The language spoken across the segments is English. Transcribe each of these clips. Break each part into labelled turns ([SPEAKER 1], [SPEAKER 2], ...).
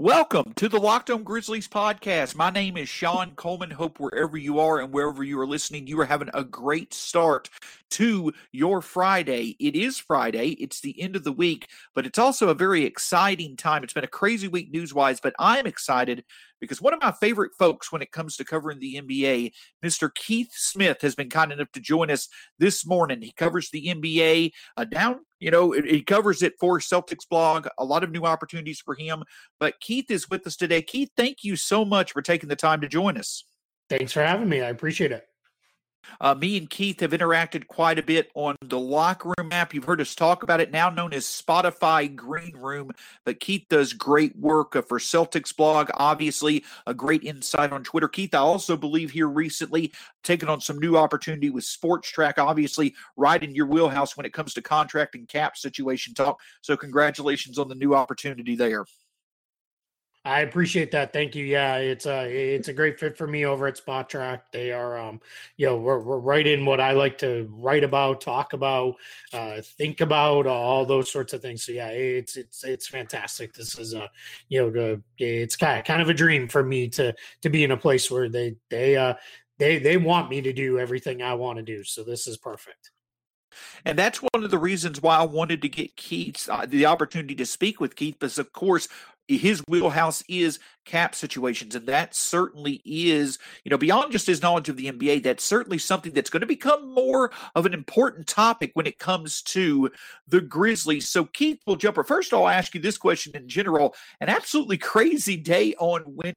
[SPEAKER 1] Welcome to the Locked On Grizzlies podcast. My name is Sean Coleman. Hope wherever you are and wherever you are listening, you are having a great start to your Friday. It is Friday, it's the end of the week, but it's also a very exciting time. It's been a crazy week news wise, but I'm excited because one of my favorite folks when it comes to covering the NBA, Mr. Keith Smith, has been kind enough to join us this morning. He covers the NBA uh, down, you know, he covers it for Celtics blog, a lot of new opportunities for him. But Keith is with us today. Keith, thank you so much for taking the time to join us.
[SPEAKER 2] Thanks for having me. I appreciate it.
[SPEAKER 1] Uh, me and Keith have interacted quite a bit on the Locker Room app. You've heard us talk about it, now known as Spotify Green Room. But Keith does great work uh, for Celtics blog, obviously, a great insight on Twitter. Keith, I also believe here recently taken on some new opportunity with Spotrac, obviously, right in your wheelhouse when it comes to contract and cap situation talk. So, congratulations on the new opportunity there.
[SPEAKER 2] I appreciate that. Thank you. Yeah, it's a it's a great fit for me over at Spotrac. They are, um, you know, we're, we're right in what I like to write about, talk about, uh, think about, all those sorts of things. So yeah, it's it's it's fantastic. This is a, you know, it's kind of, kind of a dream for me to to be in a place where they they uh they they want me to do everything I want to do. So this is perfect.
[SPEAKER 1] And that's one of the reasons why I wanted to get Keith uh, the opportunity to speak with Keith, because of course his wheelhouse is cap situations and that certainly is you know beyond just his knowledge of the nba that's certainly something that's going to become more of an important topic when it comes to the grizzlies. So keith will jump first i'll ask you this question in general. An absolutely crazy day on wednesday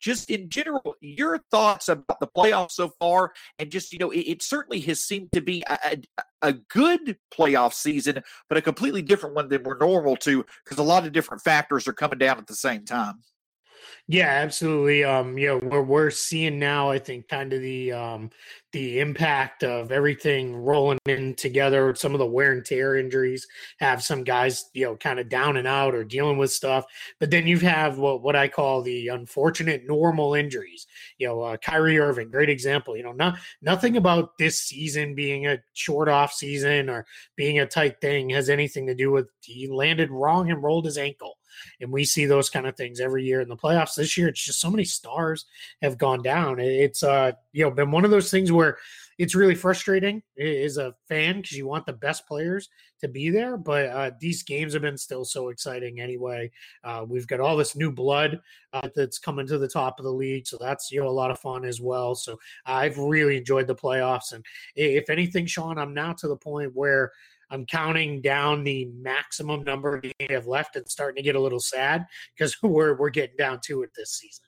[SPEAKER 1] just in general, your thoughts about the playoffs so far, and just you know, it, it certainly has seemed to be a, a, a, good playoff season, but a completely different one than we're normal to, because a lot of different factors are coming down at the same time.
[SPEAKER 2] Yeah, absolutely. Um, you know, we're we're seeing now, I think, kind of the um the impact of everything rolling in together. Some of the wear and tear injuries have some guys, you know, kind of down and out or dealing with stuff. But then you have what what I call the unfortunate normal injuries. You know, uh, Kyrie Irving, great example. You know, not nothing about this season being a short off season or being a tight thing has anything to do with he landed wrong and rolled his ankle and we see those kind of things every year in the playoffs. This year, it's just so many stars have gone down. It's uh, you know, been one of those things where it's really frustrating as a fan because you want the best players to be there. But uh, these games have been still so exciting anyway. Uh, we've got all this new blood uh, that's coming to the top of the league, so that's you know a lot of fun as well. So I've really enjoyed the playoffs, and if anything, Sean, I'm now to the point where I'm counting down the maximum number of have left and starting to get a little sad because we're we're getting down to it this season.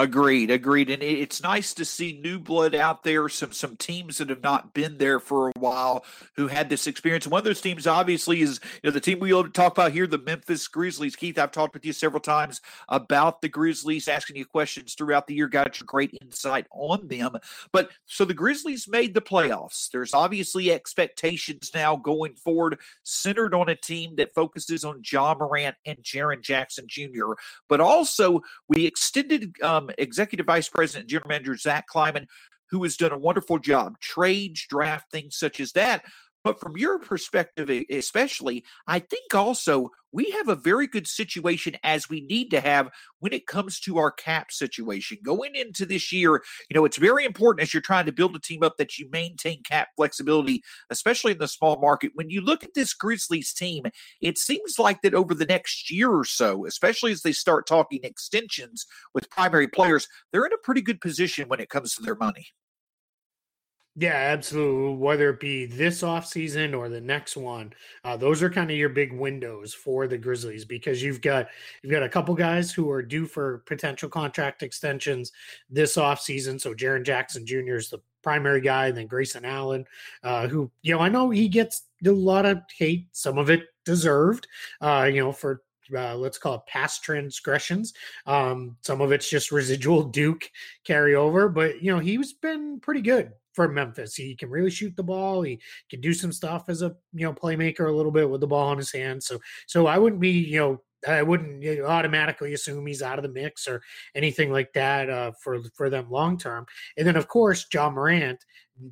[SPEAKER 1] Agreed, agreed, and it's nice to see new blood out there. Some some teams that have not been there for a while who had this experience. One of those teams, obviously, is you know the team we talk about here, the Memphis Grizzlies. Keith, I've talked with you several times about the Grizzlies, asking you questions throughout the year. Got your great insight on them. But so the Grizzlies made the playoffs. There's obviously expectations now going forward, centered on a team that focuses on Ja Morant and Jaren Jackson Jr. But also we extended. Um, Executive Vice President General Manager Zach Kleiman, who has done a wonderful job, trades, draft, things such as that. But from your perspective, especially, I think also we have a very good situation as we need to have when it comes to our cap situation. Going into this year, you know, it's very important as you're trying to build a team up that you maintain cap flexibility, especially in the small market. When you look at this Grizzlies team, it seems like that over the next year or so, especially as they start talking extensions with primary players, they're in a pretty good position when it comes to their money.
[SPEAKER 2] Yeah, absolutely. Whether it be this off season or the next one, uh, those are kind of your big windows for the Grizzlies because you've got you've got a couple guys who are due for potential contract extensions this off season. So Jaren Jackson Jr. is the primary guy, and then Grayson Allen, uh, who you know I know he gets a lot of hate, some of it deserved, uh, you know for uh, let's call it past transgressions. Um, some of it's just residual Duke carryover, but you know he's been pretty good for Memphis. He can really shoot the ball. He can do some stuff as a you know playmaker a little bit with the ball in his hand. So so I wouldn't be you know I wouldn't you know, automatically assume he's out of the mix or anything like that uh, for for them long term. And then of course Ja Morant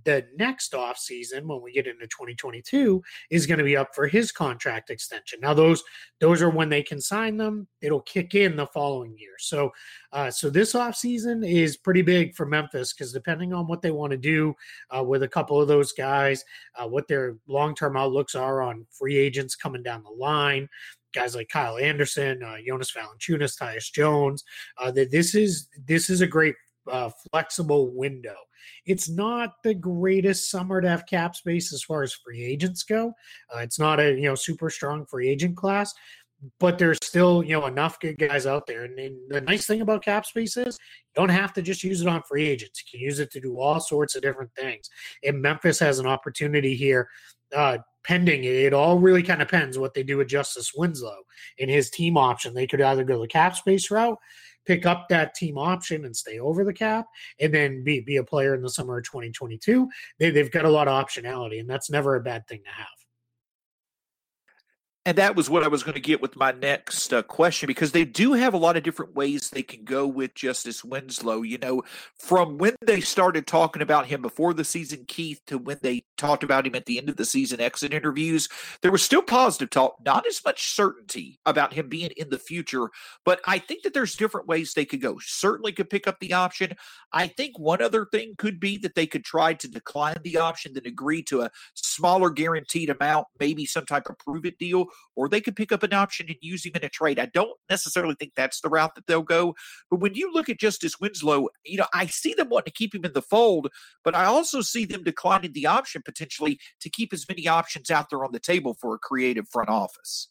[SPEAKER 2] the next off season when we get into 2022 is going to be up for his contract extension. Now those those are when they can sign them. It'll kick in the following year. So uh, so this off season is pretty big for Memphis because depending on what they want to do uh, with a couple of those guys, uh, what their long term outlooks are on free agents coming down the line, guys like Kyle Anderson, uh, Jonas Valanciunas, Tyus Jones. Uh, that this is this is a great uh, flexible window. It's not the greatest summer to have cap space as far as free agents go. Uh, it's not a you know super strong free agent class, but there's still you know enough good guys out there. And, and, the nice thing about cap space is you don't have to just use it on free agents. You can use it to do all sorts of different things. And Memphis has an opportunity here. Uh, pending it all really kind of depends what they do with Justice Winslow and his team option. They could either go the cap space route pick up that team option and stay over the cap and then be, be a player in the summer of 2022. They, they've got a lot of optionality, and that's never a bad thing to have.
[SPEAKER 1] And that was what I was going to get with my next uh, question because they do have a lot of different ways they can go with Justice Winslow. You know, from when they started talking about him before the season, Keith, to when they talked about him at the end of the season exit interviews, there was still positive talk, not as much certainty about him being in the future. But I think that there's different ways they could go. Certainly could pick up the option. I think one other thing could be that they could try to decline the option, then agree to a smaller guaranteed amount, maybe some type of prove it deal or they could pick up an option and use him in a trade. I don't necessarily think that's the route that they'll go. But when you look at Justice Winslow, you know, I see them wanting to keep him in the fold, but I also see them declining the option potentially to keep as many options out there on the table for a creative front office.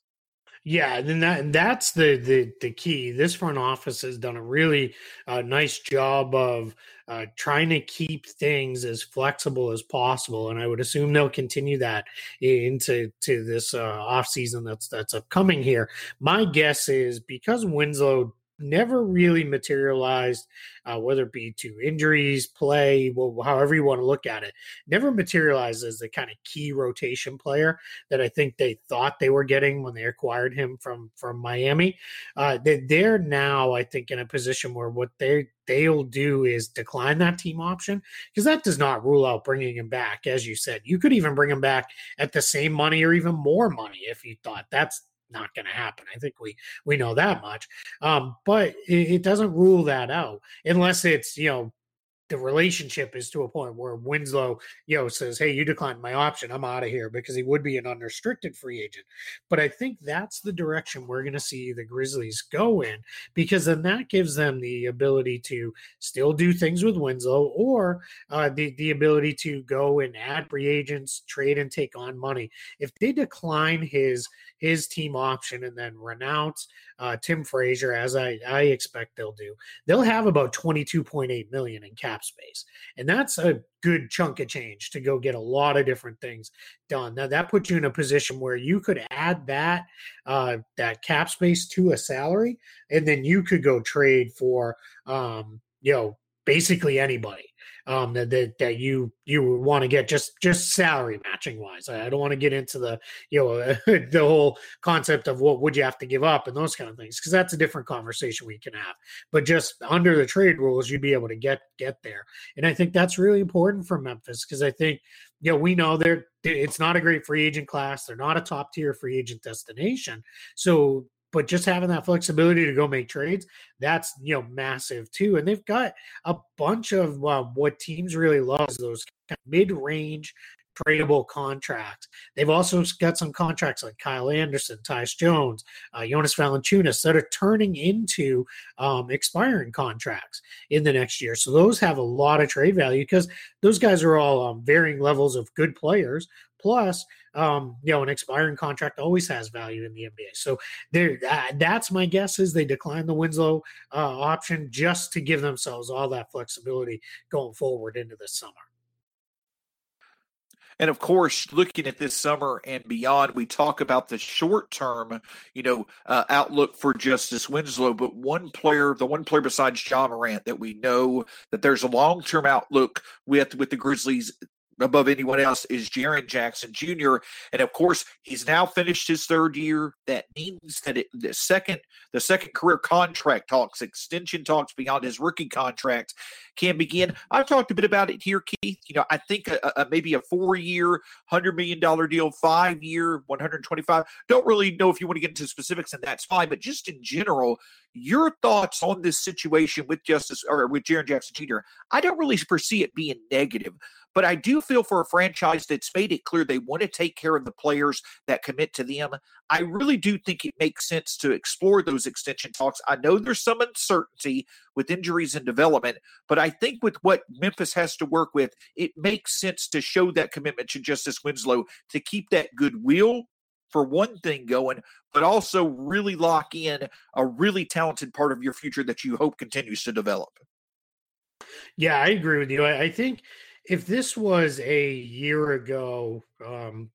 [SPEAKER 2] Yeah, and that that's the the the key. This front office has done a really uh, nice job of uh, trying to keep things as flexible as possible, and I would assume they'll continue that into to this uh, off season that's that's upcoming here. My guess is because Winslow never really materialized, uh, whether it be to injuries, play, well, however you want to look at it, never materialized as the kind of key rotation player that I think they thought they were getting when they acquired him from from Miami. Uh, they, they're now, I think, in a position where what they they'll do is decline that team option because that does not rule out bringing him back. As you said, you could even bring him back at the same money or even more money if you thought that's not going to happen. I think we we know that much. Um, but it, it, doesn't rule that out unless it's you know the relationship is to a point where Winslow, you know, says, "Hey, you declined my option. I'm out of here," because he would be an unrestricted free agent. But I think that's the direction we're going to see the Grizzlies go in, because then that gives them the ability to still do things with Winslow, or uh, the the ability to go and add free agents, trade, and take on money. If they decline his his team option and then renounce uh, Tim Frazier, as I, I expect they'll do, they'll have about 22.8 million in cap space. And that's a good chunk of change to go get a lot of different things done. Now that puts you in a position where you could add that uh, that cap space to a salary, and then you could go trade for um, you know basically anybody um, that, that, that you you want to get just just salary matching wise. I, I don't want to get into the you know the whole concept of what would you have to give up and those kind of things because that's a different conversation we can have. But just under the trade rules, you'd be able to get get there, and I think that's really important for Memphis because I think you know we know they're it's not a great free agent class. They're not a top tier free agent destination. So but just having that flexibility to go make trades, that's you know massive too. And they've got a bunch of uh, what teams really love is those mid-range tradable contracts. They've also got some contracts like Kyle Anderson, Tyus Jones, uh, Jonas Valanciunas that are turning into um, expiring contracts in the next year. So those have a lot of trade value because those guys are all um, varying levels of good players. Plus, um, you know, an expiring contract always has value in the NBA. So there, uh, that's my guess is they decline the Winslow uh, option just to give themselves all that flexibility going forward into the summer.
[SPEAKER 1] And of course, looking at this summer and beyond, we talk about the short term, you know, uh, outlook for Justice Winslow. But one player, the one player besides Ja Morant that we know that there's a long term outlook with with the Grizzlies above anyone else is Jaren Jackson Jr. And of course, he's now finished his third year. That means that it, the second the second career contract talks, extension talks beyond his rookie contract can begin. I've talked a bit about it here, Keith. You know, I think a, a, maybe a four year, hundred million dollar deal, five year, one hundred twenty five. Don't really know if you want to get into specifics, and that's fine. But just in general, your thoughts on this situation with Justice or with Jaren Jackson Jr. I don't really foresee it being negative. But I do feel for a franchise that's made it clear they want to take care of the players that commit to them. I really do think it makes sense to explore those extension talks. I know there's some uncertainty with injuries and development, but I think with what Memphis has to work with, it makes sense to show that commitment to Justice Winslow to keep that goodwill for one thing going, but also really lock in a really talented part of your future that you hope continues to develop.
[SPEAKER 2] Yeah, I agree with you. I, I think if this was a year ago, um,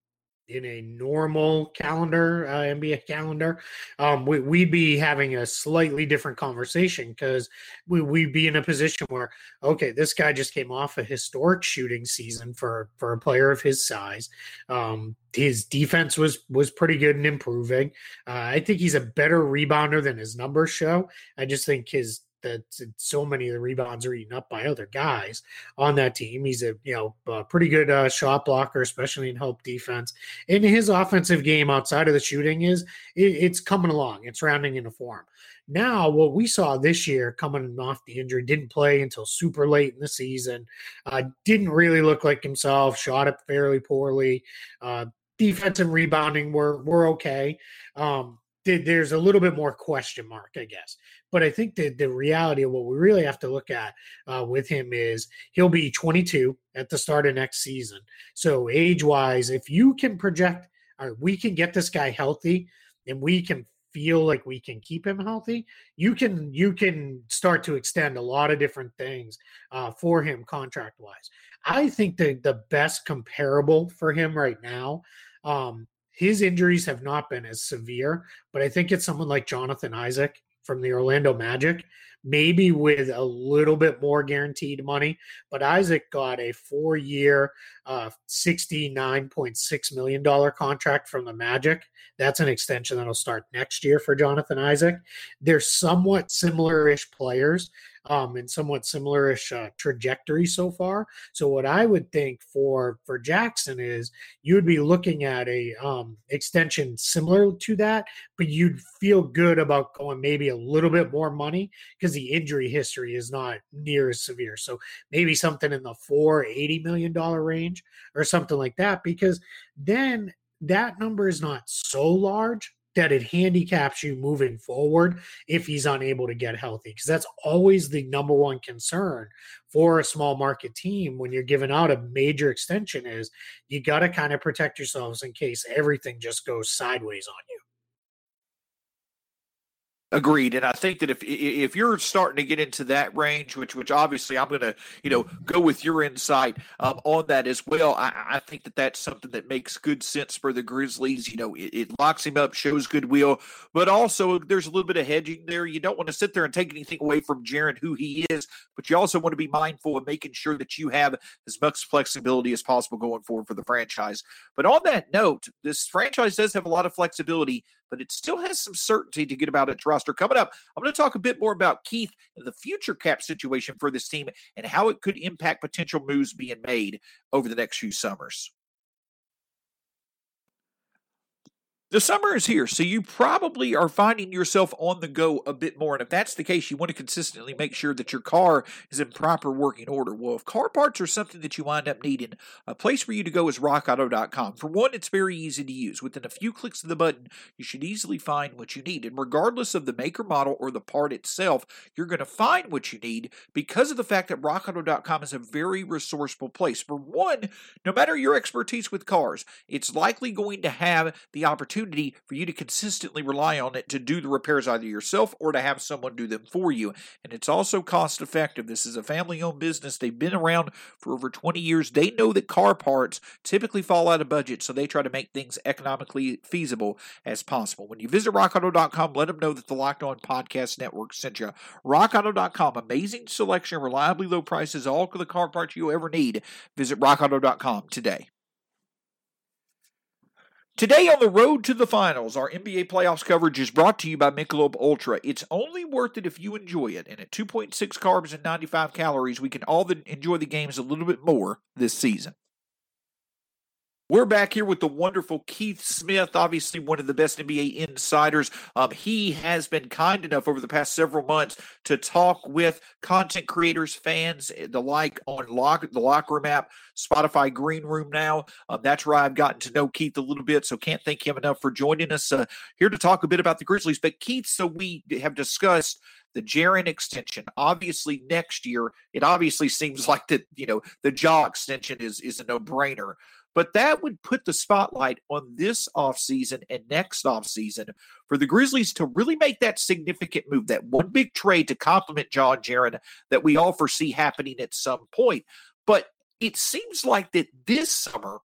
[SPEAKER 2] in a normal calendar, uh, NBA calendar, um, we, would be having a slightly different conversation because we, we'd be in a position where, okay, this guy just came off a historic shooting season for for a player of his size. Um, his defense was was pretty good and improving. Uh, I think he's a better rebounder than his numbers show. I just think his that so many of the rebounds are eaten up by other guys on that team. He's a you know a pretty good uh, shot blocker, especially in help defense. And his offensive game outside of the shooting is it, it's coming along. It's rounding into form. Now, what we saw this year coming off the injury didn't play until super late in the season. Uh, didn't really look like himself. Shot it fairly poorly. Uh, defensive rebounding were were okay. Um, there's a little bit more question mark, I guess. But I think that the reality of what we really have to look at uh, with him is he'll be 22 at the start of next season. So age wise, if you can project, or we can get this guy healthy, and we can feel like we can keep him healthy, you can you can start to extend a lot of different things uh, for him contract wise. I think the the best comparable for him right now um, his injuries have not been as severe, but I think it's someone like Jonathan Isaac from the Orlando Magic, maybe with a little bit more guaranteed money. But Isaac got a four year, uh, $69.6 million contract from the Magic. That's an extension that'll start next year for Jonathan Isaac. They're somewhat similar ish players um, and somewhat similarish uh, trajectory so far. So what I would think for for Jackson is you would be looking at a um, extension similar to that, but you'd feel good about going maybe a little bit more money because the injury history is not near as severe. So maybe something in the four eighty million dollar range or something like that, because then that number is not so large that it handicaps you moving forward if he's unable to get healthy because that's always the number one concern for a small market team when you're giving out a major extension is you got to kind of protect yourselves in case everything just goes sideways on you
[SPEAKER 1] Agreed, and I think that if if you're starting to get into that range, which which obviously I'm going to you know go with your insight um, on that as well, I, I, think that that's something that makes good sense for the Grizzlies. You know, it, it, locks him up, shows goodwill, but also there's a little bit of hedging there. You don't want to sit there and take anything away from Jaren who he is, but you also want to be mindful of making sure that you have as much flexibility as possible going forward for the franchise. But on that note, this franchise does have a lot of flexibility but it still has some certainty to get about its roster. Coming up, I'm going to talk a bit more about Keith and the future cap situation for this team and how it could impact potential moves being made over the next few summers. The summer is here, so you probably are finding yourself on the go a bit more. And if that's the case, you want to consistently make sure that your car is in proper working order. Well, if car parts are something that you wind up needing, a place for you to go is rockauto.com. For one, it's very easy to use. Within a few clicks of the button, you should easily find what you need. And regardless of the maker model or the part itself, you're going to find what you need because of the fact that rockauto.com is a very resourceful place. For one, no matter your expertise with cars, it's likely going to have the opportunity opportunity for you to consistently rely on it to do the repairs either yourself or to have someone do them for you. And it's also cost effective. This is a family owned business. They've been around for over 20 years. They know that car parts typically fall out of budget, so they try to make things economically feasible as possible. When you visit rockauto.com, let them know that the Locked On Podcast Network sent you. RockAuto.com, amazing selection, reliably low prices, all the car parts you'll ever need. Visit RockAuto.com today. Today on the road to the finals, our NBA playoffs coverage is brought to you by Michelob Ultra. It's only worth it if you enjoy it, and at 2.6 carbs and 95 calories, we can all enjoy the games a little bit more this season. We're back here with the wonderful Keith Smith, obviously one of the best NBA insiders. Um, he has been kind enough over the past several months to talk with content creators, fans, eh, the like on Lock, the Locker Room app, Spotify Green Room now. Um, that's where I've gotten to know Keith a little bit, so can't thank him enough for joining us uh, here to talk a bit about the Grizzlies. But Keith, so we have discussed the Jaren extension. Obviously, next year, it obviously seems like that, you know, the Ja extension is is a no-brainer. But that would put the spotlight on this offseason and next offseason for the Grizzlies to really make that significant move, that one big trade to complement Ja Jaren that we all foresee happening at some point. But it seems like that this summer,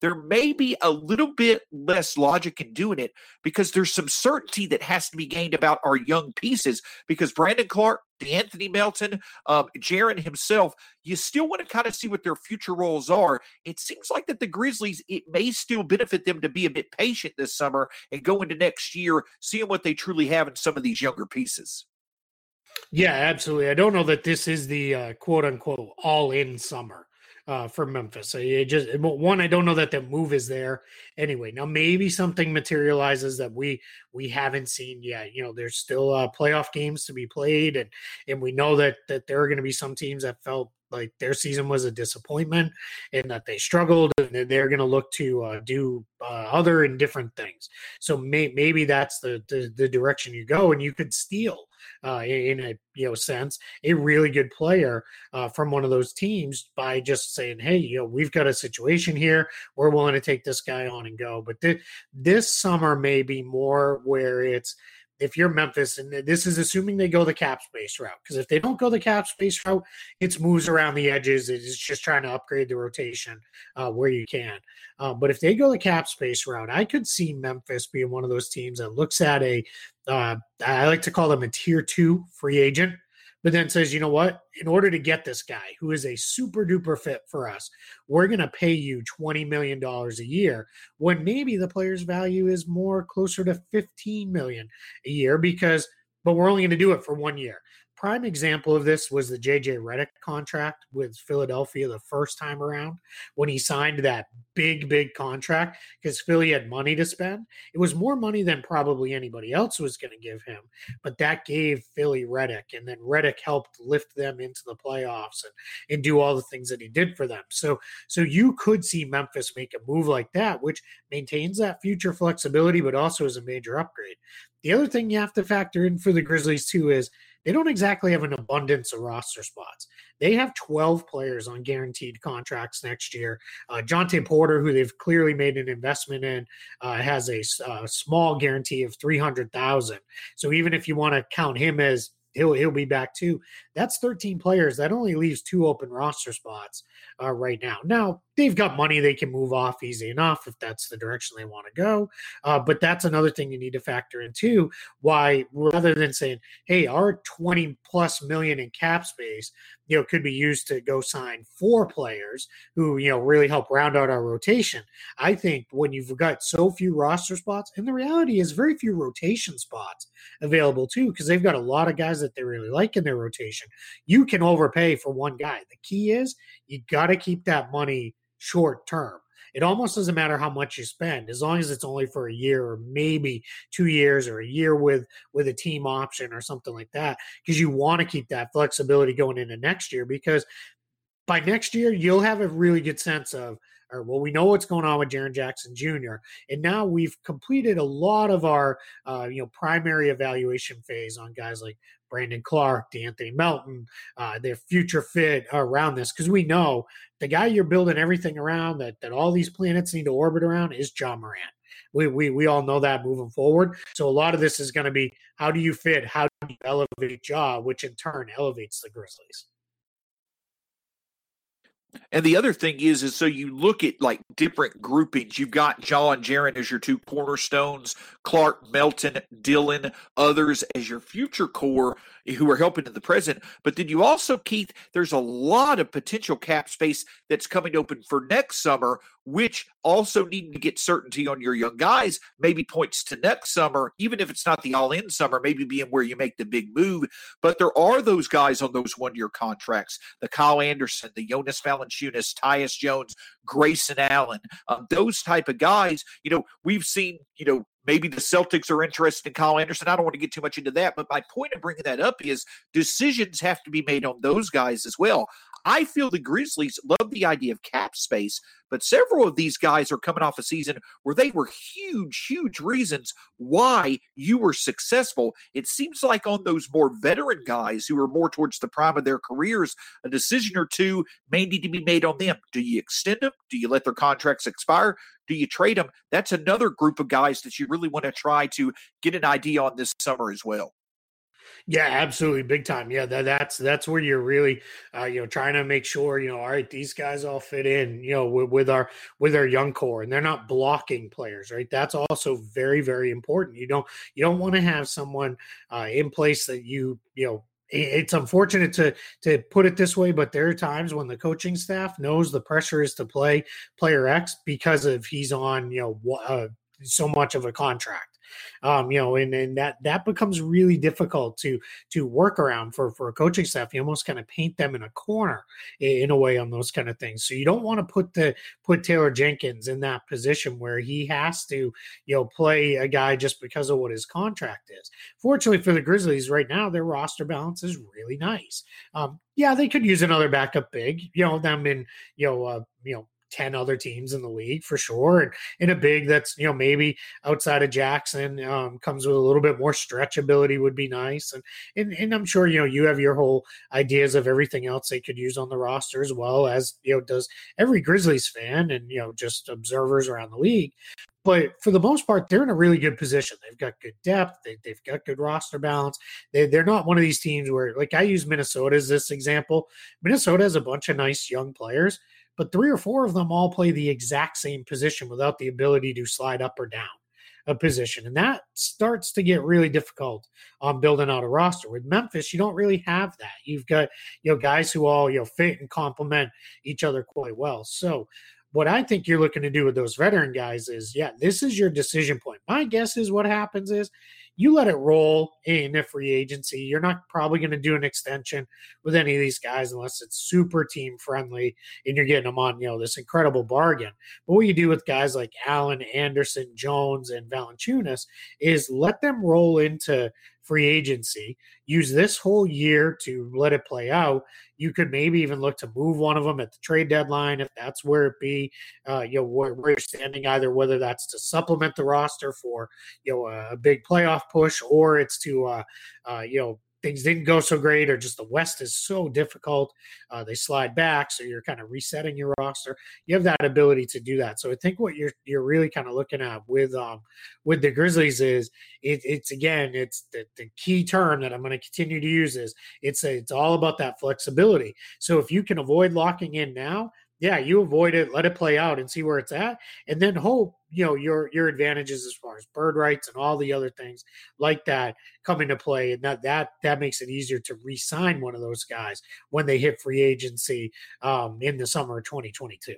[SPEAKER 1] there may be a little bit less logic in doing it because there's some certainty that has to be gained about our young pieces. Because Brandon Clarke, De'Anthony Melton, um, Jaren himself, you still want to kind of see what their future roles are. It seems like that the Grizzlies, it may still benefit them to be a bit patient this summer and go into next year, seeing what they truly have in some of these younger pieces.
[SPEAKER 2] Yeah, absolutely. I don't know that this is the uh, quote unquote all in summer uh, for Memphis. So it just one, I don't know that the move is there anyway. Now maybe something materializes that we we haven't seen yet. You know, there's still uh, playoff games to be played, and and we know that that there are going to be some teams that felt like their season was a disappointment and that they struggled and they're going to look to uh, do uh, other and different things. So may, maybe that's the, the, the direction you go and you could steal uh, in a you know sense a really good player uh, from one of those teams by just saying hey you know we've got a situation here. We're willing to take this guy on and go. But th- this summer may be more where it's if you're Memphis, and this is assuming they go the cap space route, because if they don't go the cap space route, it's moves around the edges. It's just trying to upgrade the rotation uh, where you can. Uh, but if they go the cap space route, I could see Memphis being one of those teams that looks at a, uh, I like to call them a tier two free agent but then says, you know what? In order to get this guy who is a super duper fit for us, we're going to pay you $20 million a year when maybe the player's value is more closer to 15 million a year because, but we're only going to do it for one year prime example of this was the JJ Redick contract with Philadelphia the first time around when he signed that big, big contract because Philly had money to spend. It was more money than probably anybody else was going to give him, but that gave Philly Redick, and then Redick helped lift them into the playoffs and, and do all the things that he did for them. So, so you could see Memphis make a move like that, which maintains that future flexibility, but also is a major upgrade. The other thing you have to factor in for the Grizzlies too is they don't exactly have an abundance of roster spots. They have 12 players on guaranteed contracts next year. Uh, Jontay Porter, who they've clearly made an investment in, uh, has a uh, small guarantee of 300,000. So even if you want to count him as he'll he'll be back too. That's 13 players. That only leaves two open roster spots uh, right now. Now they've got money they can move off easy enough if that's the direction they want to go. Uh, but that's another thing you need to factor in too. Why rather than saying, "Hey, our 20 plus million in cap space, you know, could be used to go sign four players who you know really help round out our rotation." I think when you've got so few roster spots, and the reality is very few rotation spots available too, because they've got a lot of guys that they really like in their rotation. You can overpay for one guy. The key is you got to keep that money short term. It almost doesn't matter how much you spend as long as it's only for a year or maybe two years or a year with with a team option or something like that because you want to keep that flexibility going into next year because by next year you'll have a really good sense of well, we know what's going on with Jaren Jackson Jr. And now we've completed a lot of our, uh, you know, primary evaluation phase on guys like Brandon Clarke, De'Anthony Melton, uh, their future fit around this, because we know the guy you're building everything around that that all these planets need to orbit around is Ja Morant. We, we, we all know that moving forward. So a lot of this is going to be how do you fit? How do you elevate Ja, which in turn elevates the Grizzlies.
[SPEAKER 1] And the other thing is, is so you look at like different groupings. You've got Ja and Jaren as your two cornerstones, Clarke, Melton, Dillon, others as your future core who are helping in the present. But then you also, Keith, there's a lot of potential cap space that's coming open for next summer, which also need to get certainty on your young guys. Maybe points to next summer, even if it's not the all in summer, maybe being where you make the big move. But there are those guys on those one year contracts the Kyle Anderson, the Jonas Valanciunas, Tyus Jones, Grayson Allen, um, those type of guys. You know, we've seen, you know, maybe the Celtics are interested in Kyle Anderson. I don't want to get too much into that, but my point of bringing that up is decisions have to be made on those guys as well. I feel the Grizzlies love the idea of cap space, but several of these guys are coming off a season where they were huge, huge reasons why you were successful. It seems like on those more veteran guys who are more towards the prime of their careers, a decision or two may need to be made on them. Do you extend them? Do you let their contracts expire? Do you trade them? That's another group of guys that you really want to try to get an idea on this summer as well.
[SPEAKER 2] Yeah, absolutely, big time. Yeah, that, that's that's where you're really, uh, you know, trying to make sure you know, all right, these guys all fit in, you know, with, with our with our young core, and they're not blocking players, right? That's also very very important. You don't you don't want to have someone uh, in place that you you know it's unfortunate to to put it this way, but there are times when the coaching staff knows the pressure is to play player X because of he's on you know uh, so much of a contract um, you know, and, and that that becomes really difficult to to work around for for a coaching staff. You almost kind of paint them in a corner in a way on those kind of things. So you don't want to put the put Taylor Jenkins in that position where he has to you know play a guy just because of what his contract is. Fortunately for the Grizzlies, right now their roster balance is really nice. Um, yeah, they could use another backup big. You know, them in you know uh, you know 10 other teams in the league for sure. And in a big that's, you know, maybe outside of Jackson um, comes with a little bit more stretchability would be nice. And, and, and I'm sure, you know, you have your whole ideas of everything else they could use on the roster as well as, you know, does every Grizzlies fan and, you know, just observers around the league. But for the most part, they're in a really good position. They've got good depth. They, have got good roster balance. They, they're not one of these teams where, like, I use Minnesota as this example. Minnesota has a bunch of nice young players but three or four of them all play the exact same position without the ability to slide up or down a position. And that starts to get really difficult on building out a roster. With Memphis, you don't really have that. You've got, you know, guys who all, you know, fit and complement each other quite well. So what I think you're looking to do with those veteran guys is, yeah, this is your decision point. My guess is what happens is you let it roll in a free agency. You're not probably going to do an extension with any of these guys unless it's super team friendly and you're getting them on, you know, this incredible bargain. But what you do with guys like Allen, Anderson, Jones, and Valanciunas is let them roll into free agency. Use this whole year to let it play out. You could maybe even look to move one of them at the trade deadline if that's where it be. Uh, you know where, where, you're standing, either whether that's to supplement the roster for you know a, big playoff push or it's to uh, uh, you know things didn't go so great or just the west is so difficult uh, they slide back so you're kind of resetting your roster. You have that ability to do that. So i think what you're you're really kind of looking at with um with the grizzlies is it, it's again it's the, the key term that i'm going to continue to use is it's a, it's all about that flexibility. So if you can avoid locking in now yeah, you avoid it, let it play out and see where it's at, and then hope you know your your advantages as far as bird rights and all the other things like that come into play, and that that that makes it easier to re-sign one of those guys when they hit free agency um, in the summer of 2022.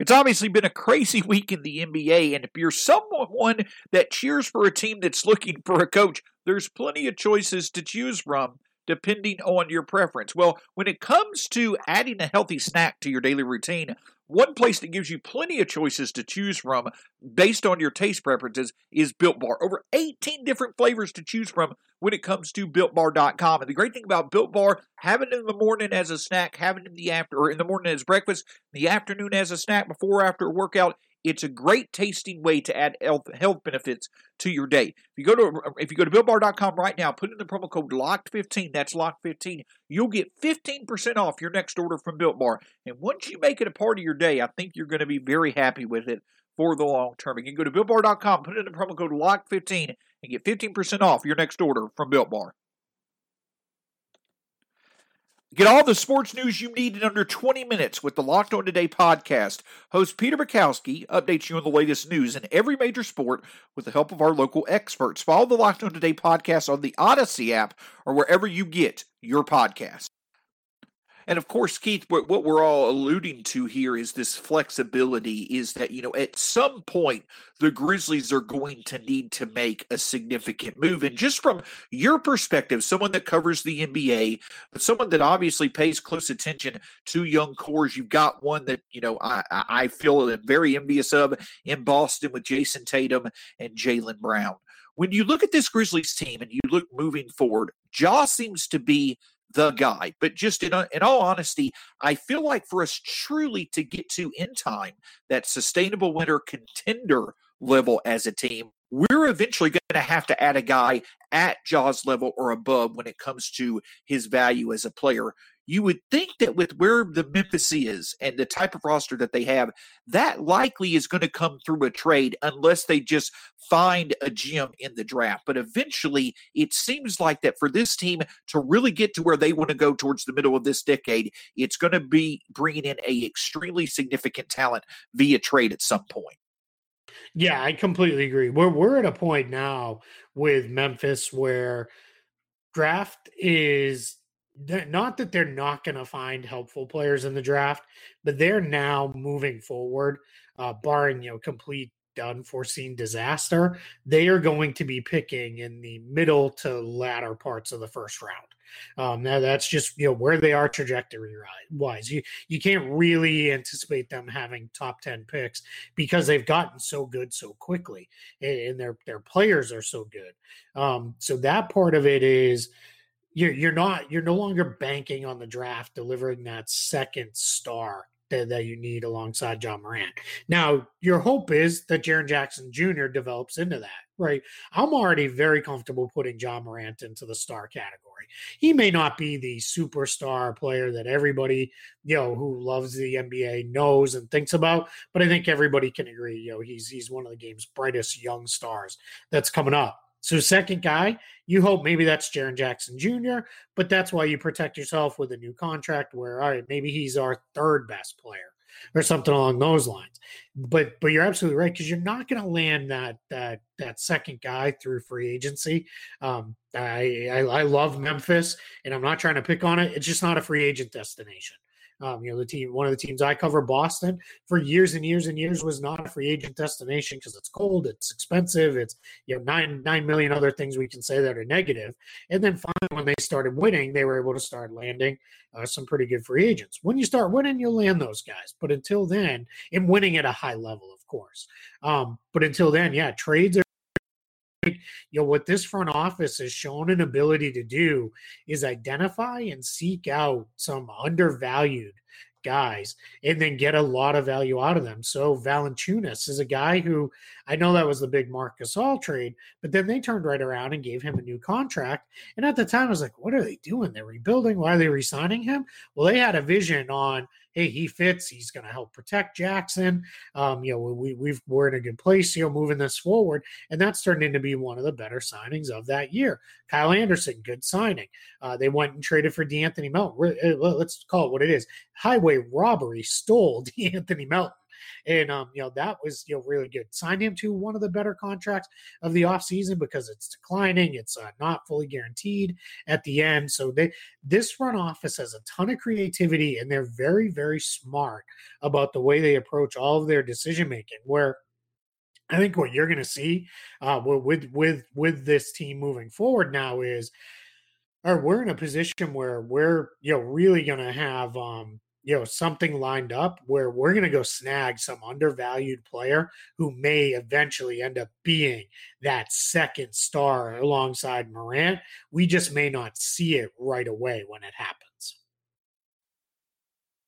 [SPEAKER 1] It's obviously been a crazy week in the NBA, and if you're someone that cheers for a team that's looking for a coach, there's plenty of choices to choose from depending on your preference. Well, when it comes to adding a healthy snack to your daily routine, one place that gives you plenty of choices to choose from based on your taste preferences is Built Bar. Over 18 different flavors to choose from when it comes to BuiltBar.com. And the great thing about Built Bar, having it in the morning as a snack, having it in the after or in the morning as breakfast, the afternoon as a snack before or after a workout, it's a great tasting way to add health, health benefits to your day. If you go to if you go to builtbar.com right now, put in the promo code LOCKED15, that's LOCKED15, you'll get 15% off your next order from Built Bar. And once you make it a part of your day, I think you're going to be very happy with it for the long term. You can go to BuiltBar.com, put in the promo code LOCK15 and get 15% off your next order from Built Bar. Get all the sports news you need in under 20 minutes with the Locked On Today podcast. Host Peter Bukowski updates you on the latest news in every major sport with the help of our local experts. Follow the Locked On Today podcast on the Audacy app or wherever you get your podcast. And of course, Keith, what, we're all alluding to here is this flexibility is that, you know, at some point, the Grizzlies are going to need to make a significant move. And just from your perspective, someone that covers the NBA, but someone that obviously pays close attention to young cores, you've got one that, you know, I, I feel very envious of in Boston with Jayson Tatum and Jaylen Brown. When you look at this Grizzlies team and you look moving forward, Ja seems to be the guy. But just in, uh, in all honesty, I feel like for us truly to get to in time that sustainable winter contender level as a team, we're eventually going to have to add a guy at Ja's level or above when it comes to his value as a player you would think that with where the Memphis is and the type of roster that they have, that likely is going to come through a trade unless they just find a gem in the draft. But eventually, it seems like that for this team to really get to where they want to go towards the middle of this decade, it's going to be bringing in a extremely significant talent via trade at some point.
[SPEAKER 2] Yeah, I completely agree. We're we're at a point now with Memphis where draft is not that they're not going to find helpful players in the draft, but they're now moving forward, uh, barring you know complete unforeseen disaster. They are going to be picking in the middle to latter parts of the first round. Um, now that's just you know where they are trajectory wise. You you can't really anticipate them having top ten picks because they've gotten so good so quickly, and their their players are so good. Um, so that part of it is you're you're not you're no longer banking on the draft delivering that second star that, that you need alongside Ja Morant. Now, your hope is that Jaren Jackson Jr. develops into that, right? I'm already very comfortable putting Ja Morant into the star category. He may not be the superstar player that everybody, you know, who loves the NBA knows and thinks about, but I think everybody can agree, you know, he's he's one of the game's brightest young stars that's coming up. So, second guy, you hope maybe that's Jaren Jackson Jr., but that's why you protect yourself with a new contract where, all right, maybe he's our third best player or something along those lines. But but you're absolutely right because you're not going to land that that that second guy through free agency. Um, I, I I love Memphis, and I'm not trying to pick on it. It's just not a free agent destination. Um, you know, the team, one of the teams I cover, Boston, for years and years and years was not a free agent destination because it's cold, it's expensive, it's you know nine nine million other things we can say that are negative. And then finally, when they started winning, they were able to start landing uh, some pretty good free agents. When you start winning, you'll land those guys. But until then, and winning at a high level, of course. Um, but until then, yeah, trades are you know what this front office has shown an ability to do is identify and seek out some undervalued guys and then get a lot of value out of them. So Valanciunas is a guy who I know that was the big Marc Gasol trade, but then they turned right around and gave him a new contract. And at the time, I was like, what are they doing? They're rebuilding. Why are they resigning him? Well, they had a vision on – hey, he fits. He's going to help protect Jackson. Um, you know, we we've we're in a good place, you know, moving this forward, and that's turned into be one of the better signings of that year. Kyle Anderson, good signing. Uh, they went and traded for De'Anthony Melton. Uh, let's call it what it is: highway robbery stole De'Anthony Melton. And um, you know, that was you know really good. Signed him to one of the better contracts of the offseason because it's declining, it's uh, not fully guaranteed at the end. So they this front office has a ton of creativity and they're very, very smart about the way they approach all of their decision making. Where I think what you're going to see uh, with with with this team moving forward now is, or we're in a position where we're you know really going to have um, you know something lined up where we're going to go snag some undervalued player who may eventually end up being that second star alongside Morant. We just may not see it right away when it happens.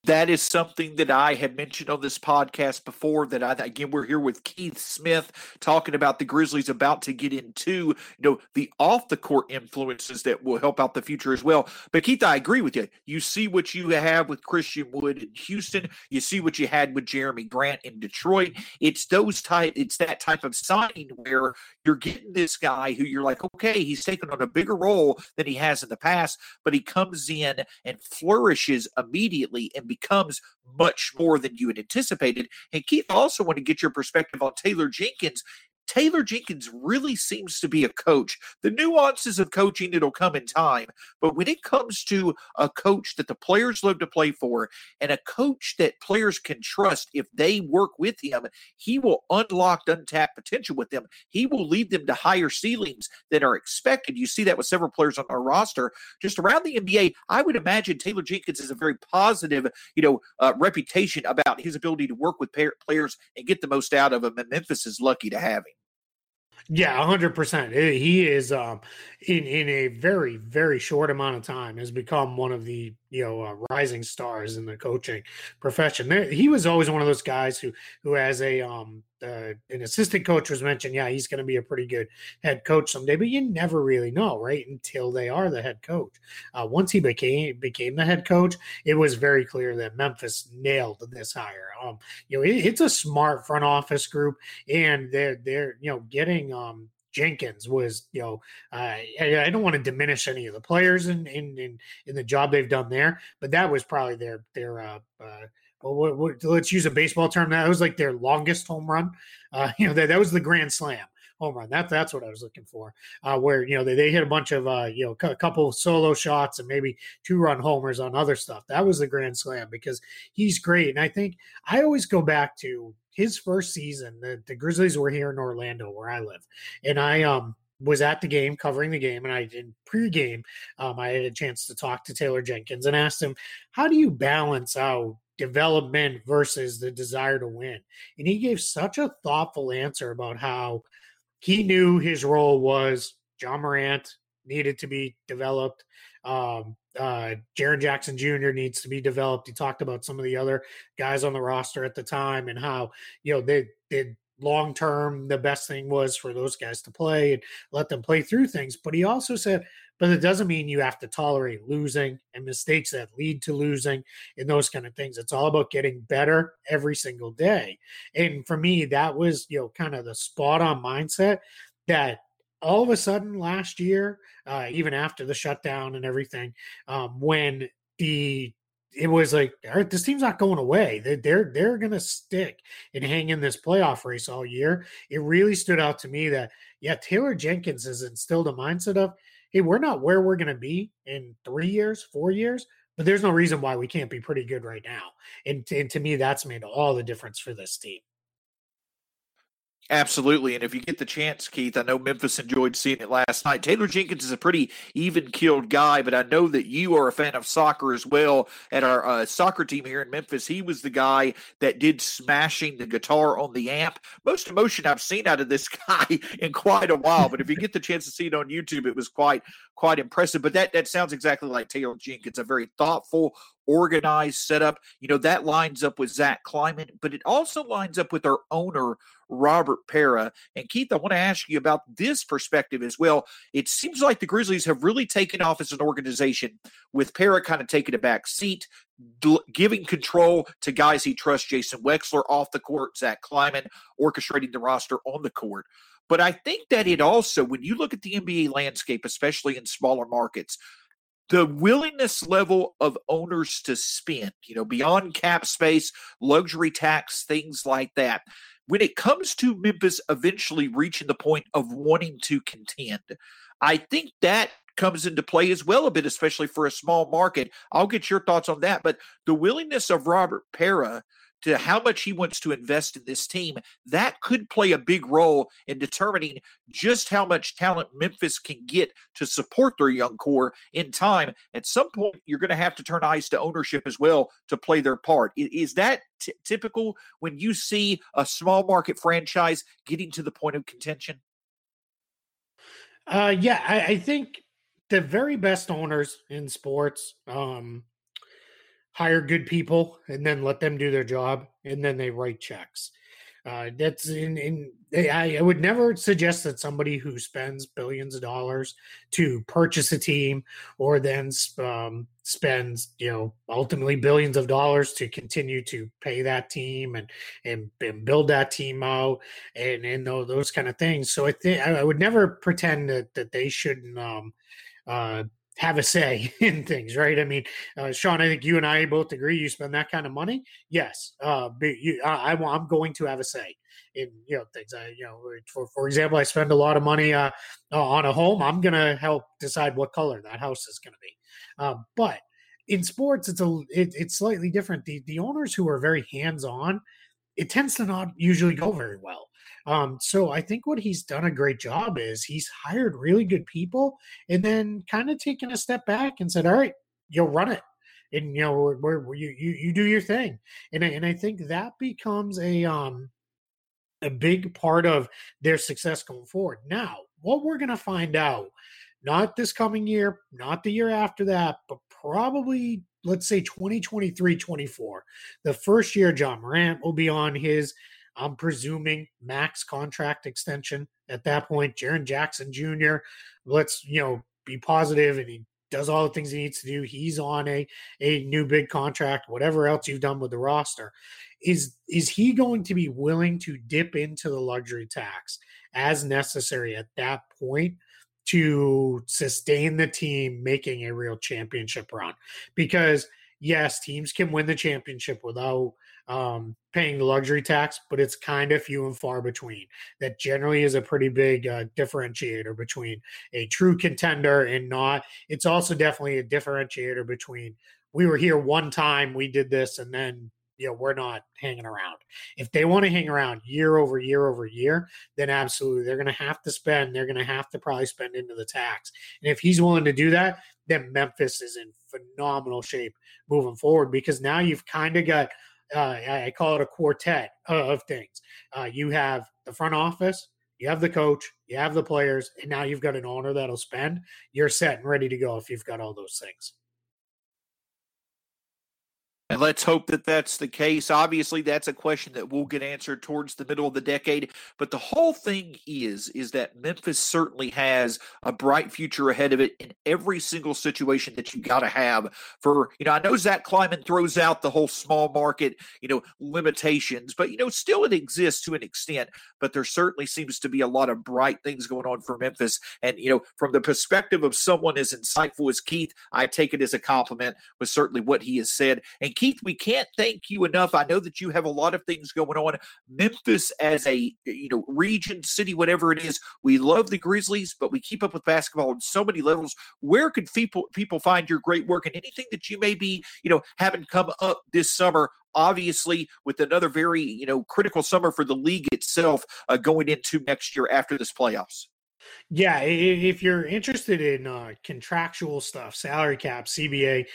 [SPEAKER 1] That is something that I have mentioned on this podcast before. That I again we're here with Keith Smith talking about the Grizzlies about to get into you know the off the court influences that will help out the future as well. But Keith, I agree with you. You see what you have with Christian Wood in Houston. You see what you had with Jerami Grant in Detroit. It's those type. It's that type of signing where you're getting this guy who you're like, okay, he's taken on a bigger role than he has in the past, but he comes in and flourishes immediately and becomes much more than you had anticipated. And Keith, I also want to get your perspective on Taylor Jenkins. Taylor Jenkins really seems to be a coach. The nuances of coaching, it'll come in time. But when it comes to a coach that the players love to play for and a coach that players can trust if they work with him, he will unlock untapped potential with them. He will lead them to higher ceilings than are expected. You see that with several players on our roster. Just around the NBA, I would imagine Taylor Jenkins is a very positive, you know, uh, reputation about his ability to work with players and get the most out of them. And Memphis is lucky to have him.
[SPEAKER 2] Yeah, hundred percent. He is um, in in a very very short amount of time has become one of the you know uh, rising stars in the coaching profession. There, he was always one of those guys who who has a um uh, an assistant coach was mentioned. Yeah, he's going to be a pretty good head coach someday, but you never really know, right? Until they are the head coach. Uh, once he became became the head coach, it was very clear that Memphis nailed this hire. Um, you know, it, it's a smart front office group, and they're they're you know getting um Jenkins was, you know, uh, I, don't want to diminish any of the players in, in in in the job they've done there, but that was probably their their uh, uh well, what, what, let's use a baseball term. That was like their longest home run. Uh, you know, that, that was the grand slam home run. That, that's what I was looking for. Uh, where, you know, they, they hit a bunch of, uh, you know, a couple solo shots and maybe two run homers on other stuff. That was the grand slam because he's great. And I think I always go back to his first season. The, the Grizzlies were here in Orlando where I live. And I, um, was at the game covering the game and I did pre-game um, I had a chance to talk to Taylor Jenkins and asked him how do you balance out development versus the desire to win. And he gave such a thoughtful answer about how he knew his role was Ja Morant needed to be developed. Um, uh, Jaren Jackson Jr. needs to be developed. He talked about some of the other guys on the roster at the time and how, you know, they did long term the best thing was for those guys to play and let them play through things. But he also said, but it doesn't mean you have to tolerate losing and mistakes that lead to losing and those kind of things. It's all about getting better every single day. And for me, that was, you know, kind of the spot on mindset that all of a sudden last year, uh, even after the shutdown and everything, um, when the it was like, all right, this team's not going away. They're they're, they're going to stick and hang in this playoff race all year. It really stood out to me that yeah, Taylor Jenkins has instilled a mindset of hey, we're not where we're going to be in three years, four years, but there's no reason why we can't be pretty good right now. And, and to me, that's made all the difference for this team.
[SPEAKER 1] Absolutely. And if you get the chance, Keith, I know Memphis enjoyed seeing it last night. Taylor Jenkins is a pretty even killed guy, but I know that you are a fan of soccer as well. At our uh, soccer team here in Memphis, he was the guy that did smashing the guitar on the amp. Most emotion I've seen out of this guy in quite a while. But if you get the chance to see it on YouTube, it was quite quite impressive. But that that sounds exactly like Taylor Jenkins, a very thoughtful, organized setup. You know, that lines up with Zach Kleiman, but it also lines up with our owner, Robert Pera. And Keith, I want to ask you about this perspective as well. It seems like the Grizzlies have really taken off as an organization with Pera kind of taking a back seat, giving control to guys he trusts, Jason Wexler off the court, Zach Kleiman orchestrating the roster on the court. But I think that it also, when you look at the NBA landscape, especially in smaller markets, the willingness level of owners to spend, you know, beyond cap space, luxury tax, things like that. When it comes to Memphis eventually reaching the point of wanting to contend, I think that comes into play as well a bit, especially for a small market. I'll get your thoughts on that. But the willingness of Robert Pera to how much he wants to invest in this team, that could play a big role in determining just how much talent Memphis can get to support their young core in time. At some point, you're going to have to turn eyes to ownership as well to play their part. Is that t- typical when you see a small market franchise getting to the point of contention?
[SPEAKER 2] Uh, yeah, I, I think the very best owners in sports um, hire good people and then let them do their job and then they write checks. Uh, that's in, in I, I, would never suggest that somebody who spends billions of dollars to purchase a team or then um, spends you know ultimately billions of dollars to continue to pay that team and and, and build that team out and and those, those kind of things. So I think I, would never pretend that that they shouldn't um, uh, have a say in things, right? I mean, uh, Sean, I think you and I both agree. You spend that kind of money, yes. Uh, you, I, am going to have a say in you know things. I, you know, for for example, I spend a lot of money uh, on a home. I'm going to help decide what color that house is going to be. Uh, but in sports, it's a it, it's slightly different. The the owners who are very hands on, it tends to not usually go very well. Um, so I think what he's done a great job is he's hired really good people and then kind of taken a step back and said, all right, you'll run it. And you know, you, you you do your thing, and and I think that becomes a um a big part of their success going forward. Now, what we're going to find out, not this coming year, not the year after that, but probably let's say 2023 24 the first year Ja Morant will be on his I'm presuming max contract extension at that point. Jaren Jackson Jr. Let's you know be positive, and he does all the things he needs to do. He's on a a new big contract. Whatever else you've done with the roster, is is he going to be willing to dip into the luxury tax as necessary at that point? To sustain the team making a real championship run, because yes, teams can win the championship without um, paying the luxury tax, but it's kind of few and far between. That generally is a pretty big uh, differentiator between a true contender and not. It's also definitely a differentiator between we were here one time, we did this, and then you know we're not hanging around. If they want to hang around year over year over year, then absolutely they're going to have to spend. They're going to have to probably spend into the tax. And if he's willing to do that, then Memphis is in phenomenal shape moving forward because now you've kind of got uh, I call it a quartet of things. Uh, you have the front office, you have the coach, you have the players, and now you've got an owner that'll spend. You're set and ready to go if you've got all those things.
[SPEAKER 1] And let's hope that that's the case. Obviously, that's a question that will get answered towards the middle of the decade. But the whole thing is, is that Memphis certainly has a bright future ahead of it in every single situation that you got to have for, you know, I know Zach Kleiman throws out the whole small market, you know, limitations, but, you know, still it exists to an extent. But there certainly seems to be a lot of bright things going on for Memphis. And, you know, from the perspective of someone as insightful as Keith, I take it as a compliment with certainly what he has said. And Keith, we can't thank you enough. I know that you have a lot of things going on. Memphis as a you know region, city, whatever it is, we love the Grizzlies, but we keep up with basketball on so many levels. Where could people people find your great work and anything that you may be you know having come up this summer? Obviously, with another very you know critical summer for the league itself uh, going into next year after this playoffs.
[SPEAKER 2] Yeah, if you're interested in uh, contractual stuff, salary cap, CBA,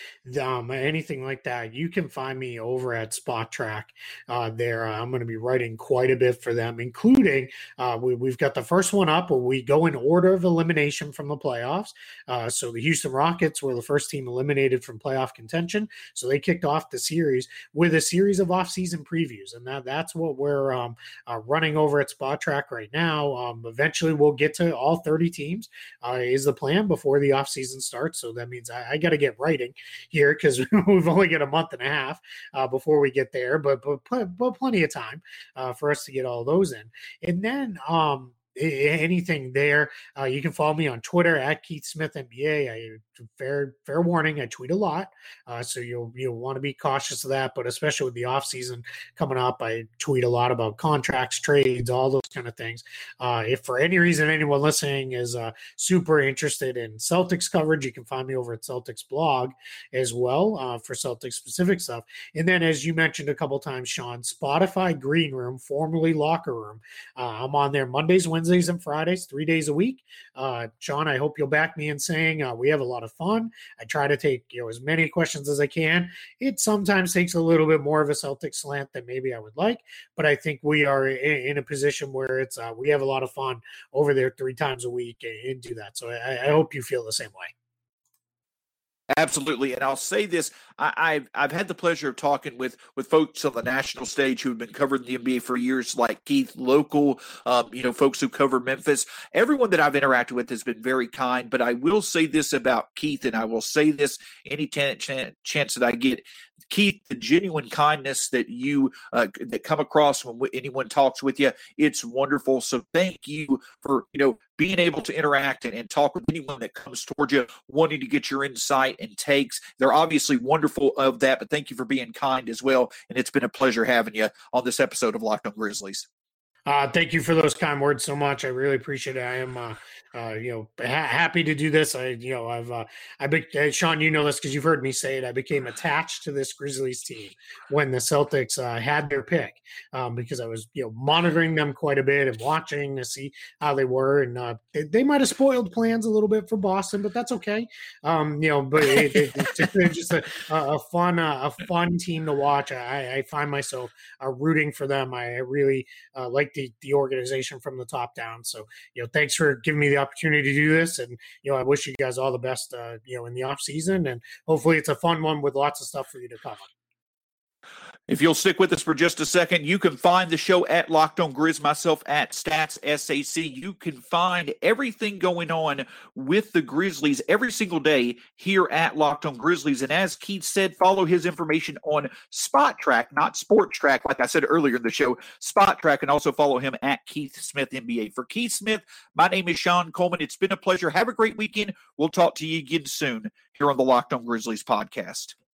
[SPEAKER 2] um, anything like that, you can find me over at Spotrac. Uh, there, I'm going to be writing quite a bit for them, including uh, we, have got the first one up where we go in order of elimination from the playoffs. Uh, so the Houston Rockets were the first team eliminated from playoff contention, so they kicked off the series with a series of off-season previews, and that that's what we're um, uh, running over at Spotrac right now. Um, eventually, we'll get to all 30 teams uh, is the plan before the offseason starts. So that means I, I got to get writing here because we've only got a month and a half uh, before we get there, but, but, but plenty of time uh, for us to get all those in. And then, um, anything there. Uh, you can follow me on Twitter at Keith Smith NBA. I fair fair warning, I tweet a lot, uh, so you'll you'll want to be cautious of that. But especially with the off season coming up, I tweet a lot about contracts, trades, all those kind of things. Uh, if for any reason anyone listening is uh, super interested in Celtics coverage, you can find me over at Celtics blog as well uh, for Celtics specific stuff. And then, as you mentioned a couple times, Sean, Spotify Green Room, formerly Locker Room. Uh, I'm on there Mondays, Wednesdays and Fridays, three days a week. Uh, Sean, I hope you'll back me in saying uh, we have a lot of fun. I try to take you know as many questions as I can. It sometimes takes a little bit more of a Celtic slant than maybe I would like, but I think we are in, in a position where it's uh, we have a lot of fun over there three times a week and do that. So I, I hope you feel the same way.
[SPEAKER 1] Absolutely, and I'll say this: I, have I've had the pleasure of talking with with folks on the national stage who have been covering the NBA for years, like Keith, local, um, you know, folks who cover Memphis. Everyone that I've interacted with has been very kind. But I will say this about Keith, and I will say this any t- ch- chance that I get: Keith, the genuine kindness that you uh, that come across when anyone talks with you, it's wonderful. So thank you for you know being able to interact and, and talk with anyone that comes towards you, wanting to get your insight and takes. They're obviously wonderful of that, but thank you for being kind as well. And it's been a pleasure having you on this episode of Locked On Grizzlies.
[SPEAKER 2] Uh, thank you for those kind words so much. I really appreciate it. I am uh, uh, you know, ha- happy to do this. I, you know, I've, uh, I, be- uh, Sean, you know this because you've heard me say it. I became attached to this Grizzlies team when the Celtics uh, had their pick um, because I was, you know, monitoring them quite a bit and watching to see how they were. And uh, they, they might have spoiled plans a little bit for Boston, but that's okay. Um, you know, but it, it, it's just a, a fun, uh, a fun team to watch. I, I find myself uh, rooting for them. I really like the the organization from the top down. So, you know, thanks for giving me the opportunity to do this. And, you know, I wish you guys all the best, uh, you know, in the off season. And hopefully it's a fun one with lots of stuff for you to cover.
[SPEAKER 1] If you'll stick with us for just a second, you can find the show at Locked On Grizz, myself at Stats SAC. You can find everything going on with the Grizzlies every single day here at Locked On Grizzlies. And as Keith said, follow his information on Spotrac, not Sports Track, like I said earlier in the show, Spotrac, and also follow him at Keith Smith NBA. For Keith Smith, my name is Sean Coleman. It's been a pleasure. Have a great weekend. We'll talk to you again soon here on the Locked On Grizzlies podcast.